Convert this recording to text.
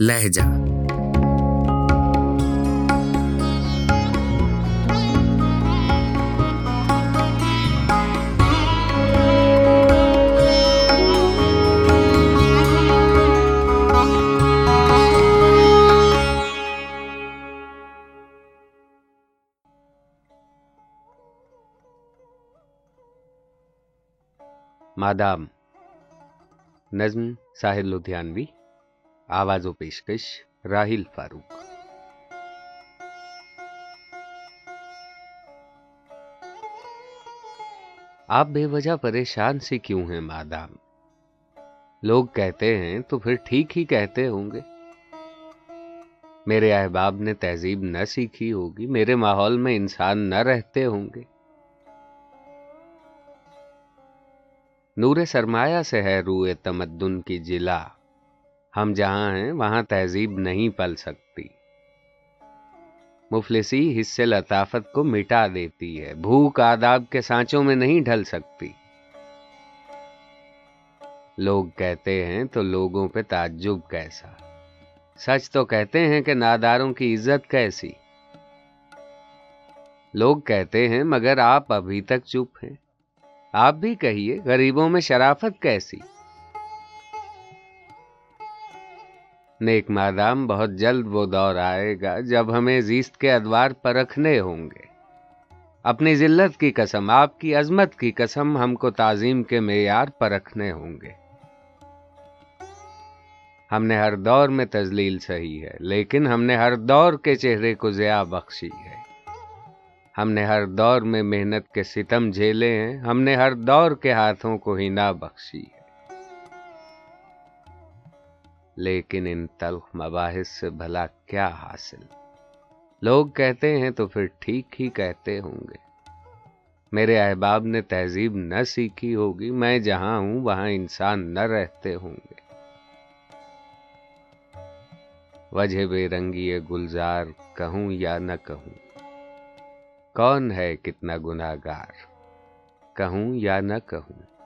لہجہ۔ مادام نظم ساحل لدھیانوی۔ آواز و پیشکش راہیل فاروق۔ آپ بے وجہ پریشان سے کیوں ہیں مادام؟ لوگ کہتے ہیں تو پھر ٹھیک ہی کہتے ہوں گے۔ میرے احباب نے تہذیب نہ سیکھی ہوگی، میرے ماحول میں انسان نہ رہتے ہوں گے۔ نور سرمایہ سے ہے روئے تمدن کی جلا۔ ہم جہاں ہیں وہاں تہذیب نہیں پل سکتی۔ مفلسی حصے لطافت کو مٹا دیتی ہے، بھوک آداب کے سانچوں میں نہیں ڈھل سکتی۔ لوگ کہتے ہیں تو لوگوں پہ تعجب کیسا۔ سچ تو کہتے ہیں کہ ناداروں کی عزت کیسی۔ لوگ کہتے ہیں مگر آپ ابھی تک چپ ہیں۔ آپ بھی کہیے، غریبوں میں شرافت کیسی؟ نیک مادام، بہت جلد وہ دور آئے گا جب ہمیں زیست کے ادوار پرکھنے ہوں گے۔ اپنی ذلت کی قسم، آپ کی عظمت کی قسم، ہم کو تعظیم کے معیار پرکھنے ہوں گے۔ ہم نے ہر دور میں تزلیل سہی ہے، لیکن ہم نے ہر دور کے چہرے کو ضیا بخشی ہے۔ ہم نے ہر دور میں محنت کے ستم جھیلے ہیں، ہم نے ہر دور کے ہاتھوں کو ہی نہ بخشی۔ ہے لیکن ان تلخ مباحث سے بھلا کیا حاصل؟ لوگ کہتے ہیں تو پھر ٹھیک ہی کہتے ہوں گے۔ میرے احباب نے تہذیب نہ سیکھی ہوگی، میں جہاں ہوں وہاں انسان نہ رہتے ہوں گے۔ وجہ بے رنگی گلزار کہوں یا نہ کہوں؟ کون ہے کتنا گناہ گار کہوں یا نہ کہوں؟